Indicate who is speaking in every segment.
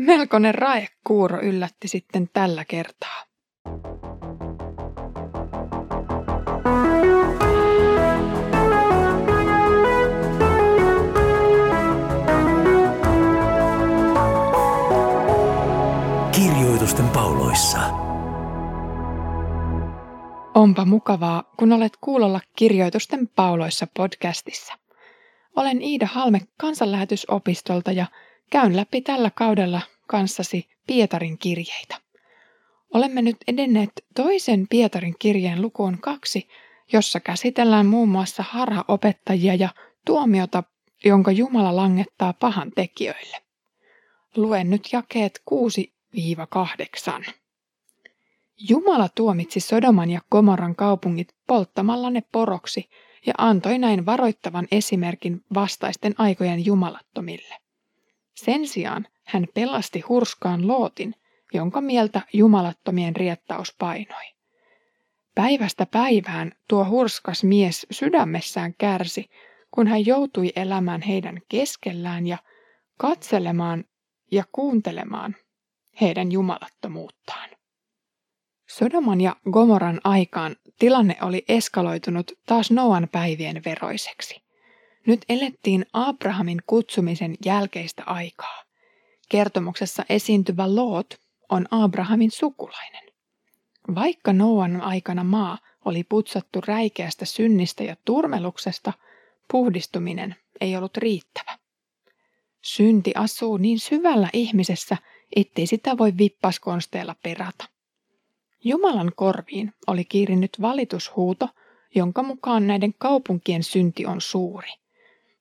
Speaker 1: Melkoinen raekuuro yllätti sitten tällä kertaa.
Speaker 2: Kirjoitusten pauloissa.
Speaker 1: Onpa mukavaa, kun olet kuulolla Kirjoitusten pauloissa podcastissa. Olen Iida Halme kansanlähetysopistolta ja käyn läpi tällä kaudella kanssasi Pietarin kirjeitä. Olemme nyt edenneet toisen Pietarin kirjeen lukuun kaksi, jossa käsitellään muun muassa harhaopettajia ja tuomiota, jonka Jumala langettaa pahan tekijöille. Luen nyt jakeet 6-8. Jumala tuomitsi Sodoman ja Komoran kaupungit polttamalla ne poroksi ja antoi näin varoittavan esimerkin vastaisten aikojen jumalattomille. Sen sijaan hän pelasti hurskaan Lootin, jonka mieltä jumalattomien riettaus painoi. Päivästä päivään tuo hurskas mies sydämessään kärsi, kun hän joutui elämään heidän keskellään ja katselemaan ja kuuntelemaan heidän jumalattomuuttaan. Sodoman ja Gomoran aikaan tilanne oli eskaloitunut taas Noan päivien veroiseksi. Nyt elettiin Abrahamin kutsumisen jälkeistä aikaa. Kertomuksessa esiintyvä Loot on Abrahamin sukulainen. Vaikka Noan aikana maa oli putsattu räikeästä synnistä ja turmeluksesta, puhdistuminen ei ollut riittävä. Synti asuu niin syvällä ihmisessä, ettei sitä voi vippaskonsteella perata. Jumalan korviin oli kiirinyt valitushuuto, jonka mukaan näiden kaupunkien synti on suuri.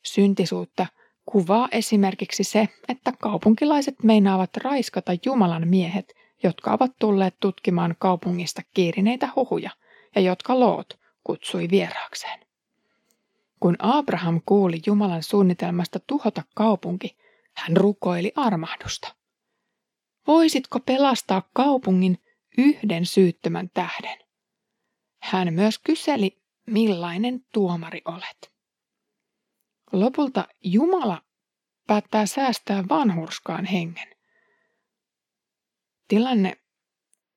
Speaker 1: Syntisuutta kuvaa esimerkiksi se, että kaupunkilaiset meinaavat raiskata Jumalan miehet, jotka ovat tulleet tutkimaan kaupungista kiirineitä huhuja ja jotka Loot kutsui vieraakseen. Kun Abraham kuuli Jumalan suunnitelmasta tuhota kaupunki, hän rukoili armahdusta. Voisitko pelastaa kaupungin yhden syyttömän tähden? Hän myös kyseli, millainen tuomari olet. Lopulta Jumala päättää säästää vanhurskaan hengen. Tilanne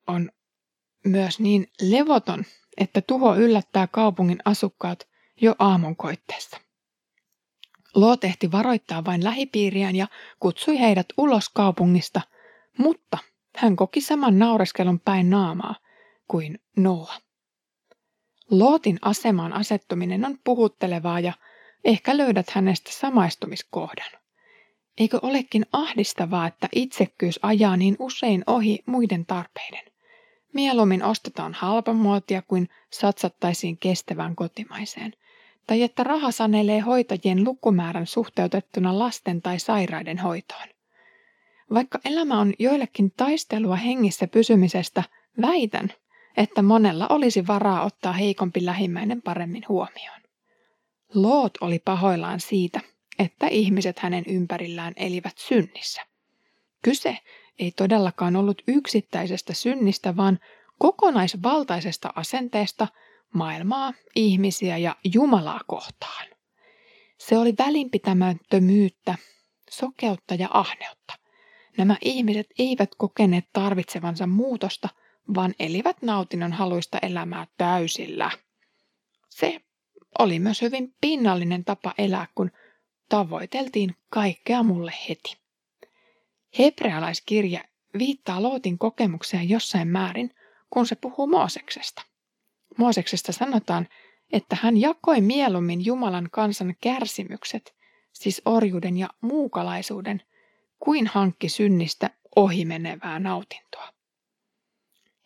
Speaker 1: on myös niin levoton, että tuho yllättää kaupungin asukkaat jo aamunkoitteessa. Loo tehti varoittaa vain lähipiiriään ja kutsui heidät ulos kaupungista, mutta hän koki saman naureskelun päin naamaa kuin Noa. Lootin asemaan asettuminen on puhuttelevaa ja ehkä löydät hänestä samaistumiskohdan. Eikö olekin ahdistavaa, että itsekkyys ajaa niin usein ohi muiden tarpeiden? Mieluummin ostetaan halpamuotia kuin satsattaisiin kestävään kotimaiseen. Tai että raha sanelee hoitajien lukumäärän suhteutettuna lasten tai sairaiden hoitoon. Vaikka elämä on joillekin taistelua hengissä pysymisestä, väitän, että monella olisi varaa ottaa heikompi lähimmäinen paremmin huomioon. Loot oli pahoillaan siitä, että ihmiset hänen ympärillään elivät synnissä. Kyse ei todellakaan ollut yksittäisestä synnistä, vaan kokonaisvaltaisesta asenteesta maailmaa, ihmisiä ja Jumalaa kohtaan. Se oli välinpitämättömyyttä, sokeutta ja ahneutta. Nämä ihmiset eivät kokeneet tarvitsevansa muutosta, vaan elivät nautinnon haluista elämää täysillä. Se oli myös hyvin pinnallinen tapa elää, kun tavoiteltiin kaikkea mulle heti. Hebrealaiskirja viittaa Lootin kokemukseen jossain määrin, kun se puhuu Mooseksesta. Mooseksesta sanotaan, että hän jakoi mieluummin Jumalan kansan kärsimykset, siis orjuuden ja muukalaisuuden, kuin hankki synnistä ohimenevää nautintoa.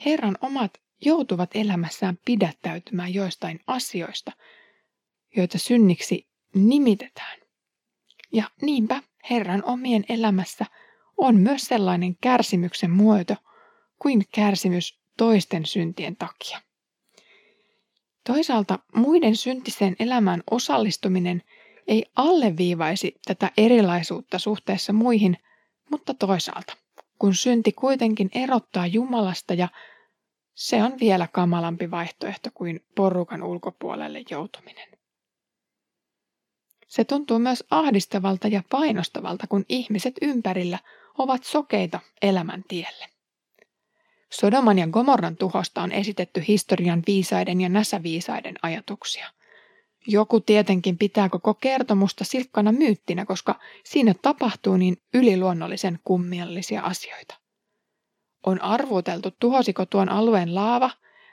Speaker 1: Herran omat joutuvat elämässään pidättäytymään joistain asioista, joita synniksi nimitetään. Ja niinpä Herran omien elämässä on myös sellainen kärsimyksen muoto kuin kärsimys toisten syntien takia. Toisaalta muiden syntiseen elämään osallistuminen ei alleviivaisi tätä erilaisuutta suhteessa muihin, mutta toisaalta, kun synti kuitenkin erottaa Jumalasta ja se on vielä kamalampi vaihtoehto kuin porukan ulkopuolelle joutuminen. Se tuntuu myös ahdistavalta ja painostavalta, kun ihmiset ympärillä ovat sokeita elämän tielle. Sodoman ja Gomorran tuhosta on esitetty historian viisaiden ja näsäviisaiden ajatuksia. Joku tietenkin pitää koko kertomusta silkkana myyttinä, koska siinä tapahtuu niin yliluonnollisen kummiallisia asioita. On arvuteltu, tuhosiko tuon alueen laava,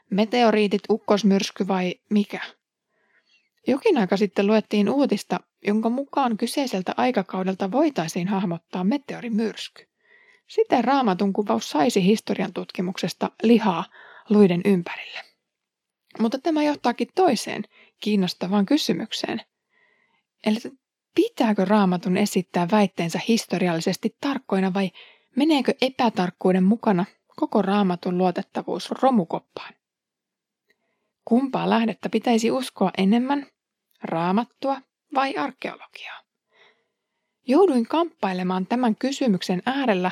Speaker 1: meteoriitit, ukkosmyrsky vai mikä. Jokin aika sitten luettiin uutista, jonka mukaan kyseiseltä aikakaudelta voitaisiin hahmottaa meteorimyrsky. Siten raamatun kuvaus saisi historian tutkimuksesta lihaa luiden ympärille. Mutta tämä johtaakin toiseen kiinnostavaan kysymykseen. Eli pitääkö raamatun esittää väitteensä historiallisesti tarkkoina vai meneekö epätarkkuuden mukana koko raamatun luotettavuus romukoppaan? Kumpaa lähdettä pitäisi uskoa enemmän, raamattua vai arkeologiaa? Jouduin kamppailemaan tämän kysymyksen äärellä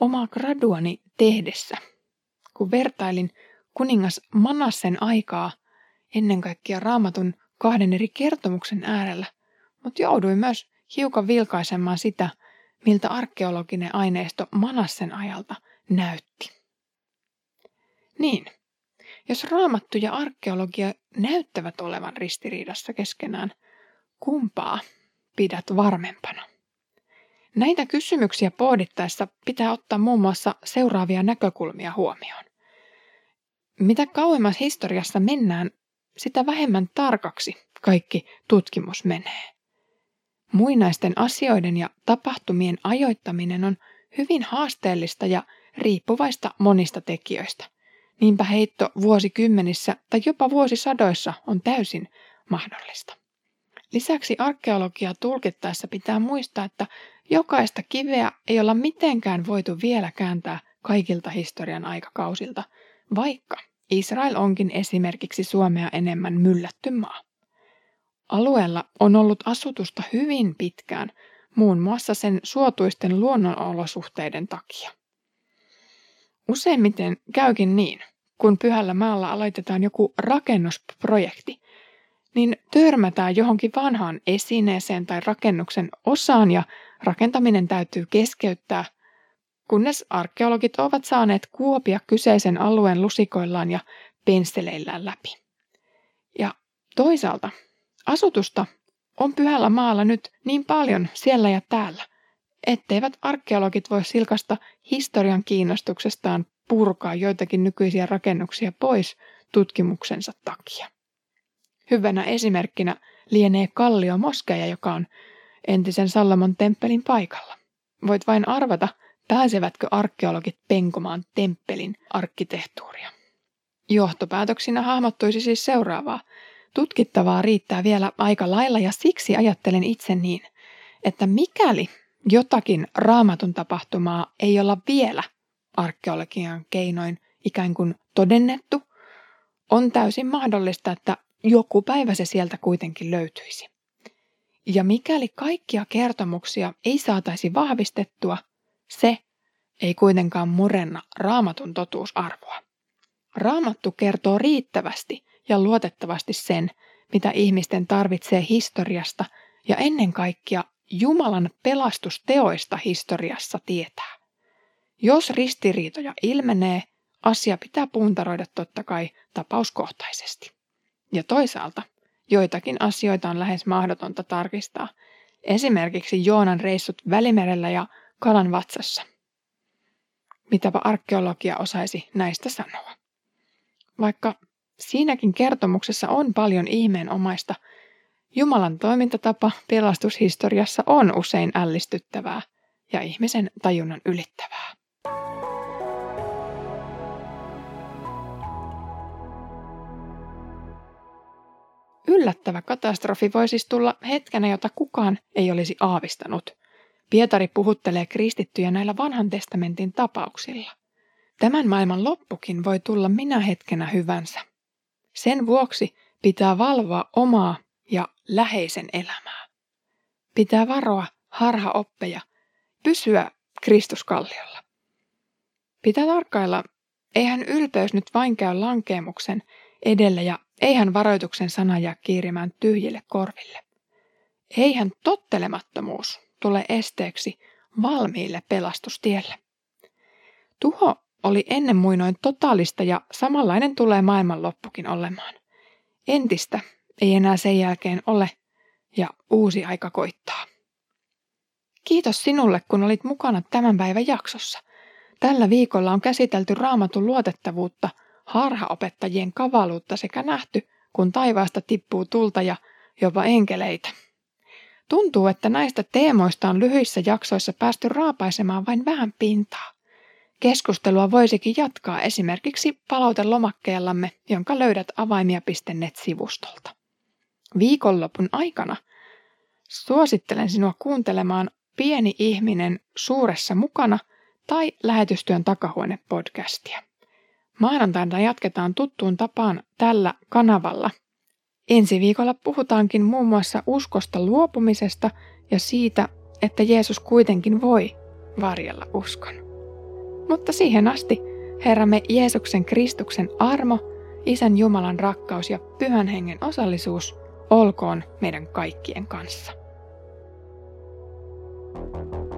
Speaker 1: omaa graduani tehdessä, kun vertailin kuningas Manassen aikaa ennen kaikkea raamatun kahden eri kertomuksen äärellä, mutta jouduin myös hiukan vilkaisemaan sitä, miltä arkeologinen aineisto Manassen ajalta näytti. Niin, jos raamattu ja arkeologia näyttävät olevan ristiriidassa keskenään, kumpaa pidät varmempana? Näitä kysymyksiä pohdittaessa pitää ottaa muun muassa seuraavia näkökulmia huomioon. Mitä kauemmas historiassa mennään, sitä vähemmän tarkaksi kaikki tutkimus menee. Muinaisten asioiden ja tapahtumien ajoittaminen on hyvin haasteellista ja riippuvaista monista tekijöistä. Niinpä heitto vuosikymmenissä tai jopa vuosisadoissa on täysin mahdollista. Lisäksi arkeologiaa tulkittaessa pitää muistaa, että jokaista kiveä ei olla mitenkään voitu vielä kääntää kaikilta historian aikakausilta, vaikka Israel onkin esimerkiksi Suomea enemmän myllätty maa. Alueella on ollut asutusta hyvin pitkään, muun muassa sen suotuisten luonnonolosuhteiden takia. Useimmiten käykin niin, kun Pyhällä maalla aloitetaan joku rakennusprojekti, niin törmätään johonkin vanhaan esineeseen tai rakennuksen osaan ja rakentaminen täytyy keskeyttää, kunnes arkeologit ovat saaneet kuopia kyseisen alueen lusikoillaan ja pensseleillään läpi. Ja toisaalta asutusta on pyhällä maalla nyt niin paljon siellä ja täällä, etteivät arkeologit voi silkasta historian kiinnostuksestaan purkaa joitakin nykyisiä rakennuksia pois tutkimuksensa takia. Hyvänä esimerkkinä lienee Kallio Moskeja, joka on entisen Sallamon temppelin paikalla. Voit vain arvata, pääsevätkö arkeologit penkomaan temppelin arkkitehtuuria. Johtopäätöksinä hahmottuisi siis seuraavaa. Tutkittavaa riittää vielä aika lailla ja siksi ajattelen itse niin, että mikäli jotakin raamatun tapahtumaa ei olla vielä arkeologian keinoin ikään kuin todennettu, on täysin mahdollista, että joku päivä se sieltä kuitenkin löytyisi. Ja mikäli kaikkia kertomuksia ei saataisi vahvistettua, se ei kuitenkaan murenna raamatun totuusarvoa. Raamattu kertoo riittävästi ja luotettavasti sen, mitä ihmisten tarvitsee historiasta ja ennen kaikkea Jumalan pelastusteoista historiassa tietää. Jos ristiriitoja ilmenee, asia pitää puntaroida totta kai tapauskohtaisesti. Ja toisaalta joitakin asioita on lähes mahdotonta tarkistaa, esimerkiksi Joonan reissut Välimerellä ja kalan vatsassa. Mitäpä arkeologia osaisi näistä sanoa? Vaikka siinäkin kertomuksessa on paljon ihmeenomaista, Jumalan toimintatapa pelastushistoriassa on usein ällistyttävää ja ihmisen tajunnan ylittävää. Yllättävä katastrofi voi siis tulla hetkenä, jota kukaan ei olisi aavistanut. Pietari puhuttelee kristittyjä näillä vanhan testamentin tapauksilla. Tämän maailman loppukin voi tulla minä hetkenä hyvänsä. Sen vuoksi pitää valvoa omaa ja läheisen elämää. Pitää varoa harhaoppeja, pysyä Kristuskalliolla. Pitää tarkkailla, eihän ylpeys nyt vain käy lankeemuksen edellä ja eihän varoituksen sana jää kiirimään tyhjille korville. Eihän tottelemattomuus tule esteeksi valmiille pelastustielle. Tuho oli ennen muinoin totaalista ja samanlainen tulee maailmanloppukin olemaan. Entistä ei enää sen jälkeen ole ja uusi aika koittaa. Kiitos sinulle, kun olit mukana tämän päivän jaksossa. Tällä viikolla on käsitelty raamatun luotettavuutta, harhaopettajien kavaluutta sekä nähty, kun taivaasta tippuu tulta ja jopa enkeleitä. Tuntuu, että näistä teemoista on lyhyissä jaksoissa päästy raapaisemaan vain vähän pintaa. Keskustelua voisikin jatkaa esimerkiksi palautelomakkeellamme, jonka löydät avaimia.net-sivustolta. Viikonlopun aikana suosittelen sinua kuuntelemaan Pieni ihminen suuressa mukana tai lähetystyön takahuone podcastia. Maanantaina jatketaan tuttuun tapaan tällä kanavalla. Ensi viikolla puhutaankin muun muassa uskosta luopumisesta ja siitä, että Jeesus kuitenkin voi varjella uskon. Mutta siihen asti Herramme Jeesuksen Kristuksen armo, Isän Jumalan rakkaus ja Pyhän Hengen osallisuus olkoon meidän kaikkien kanssa. thank you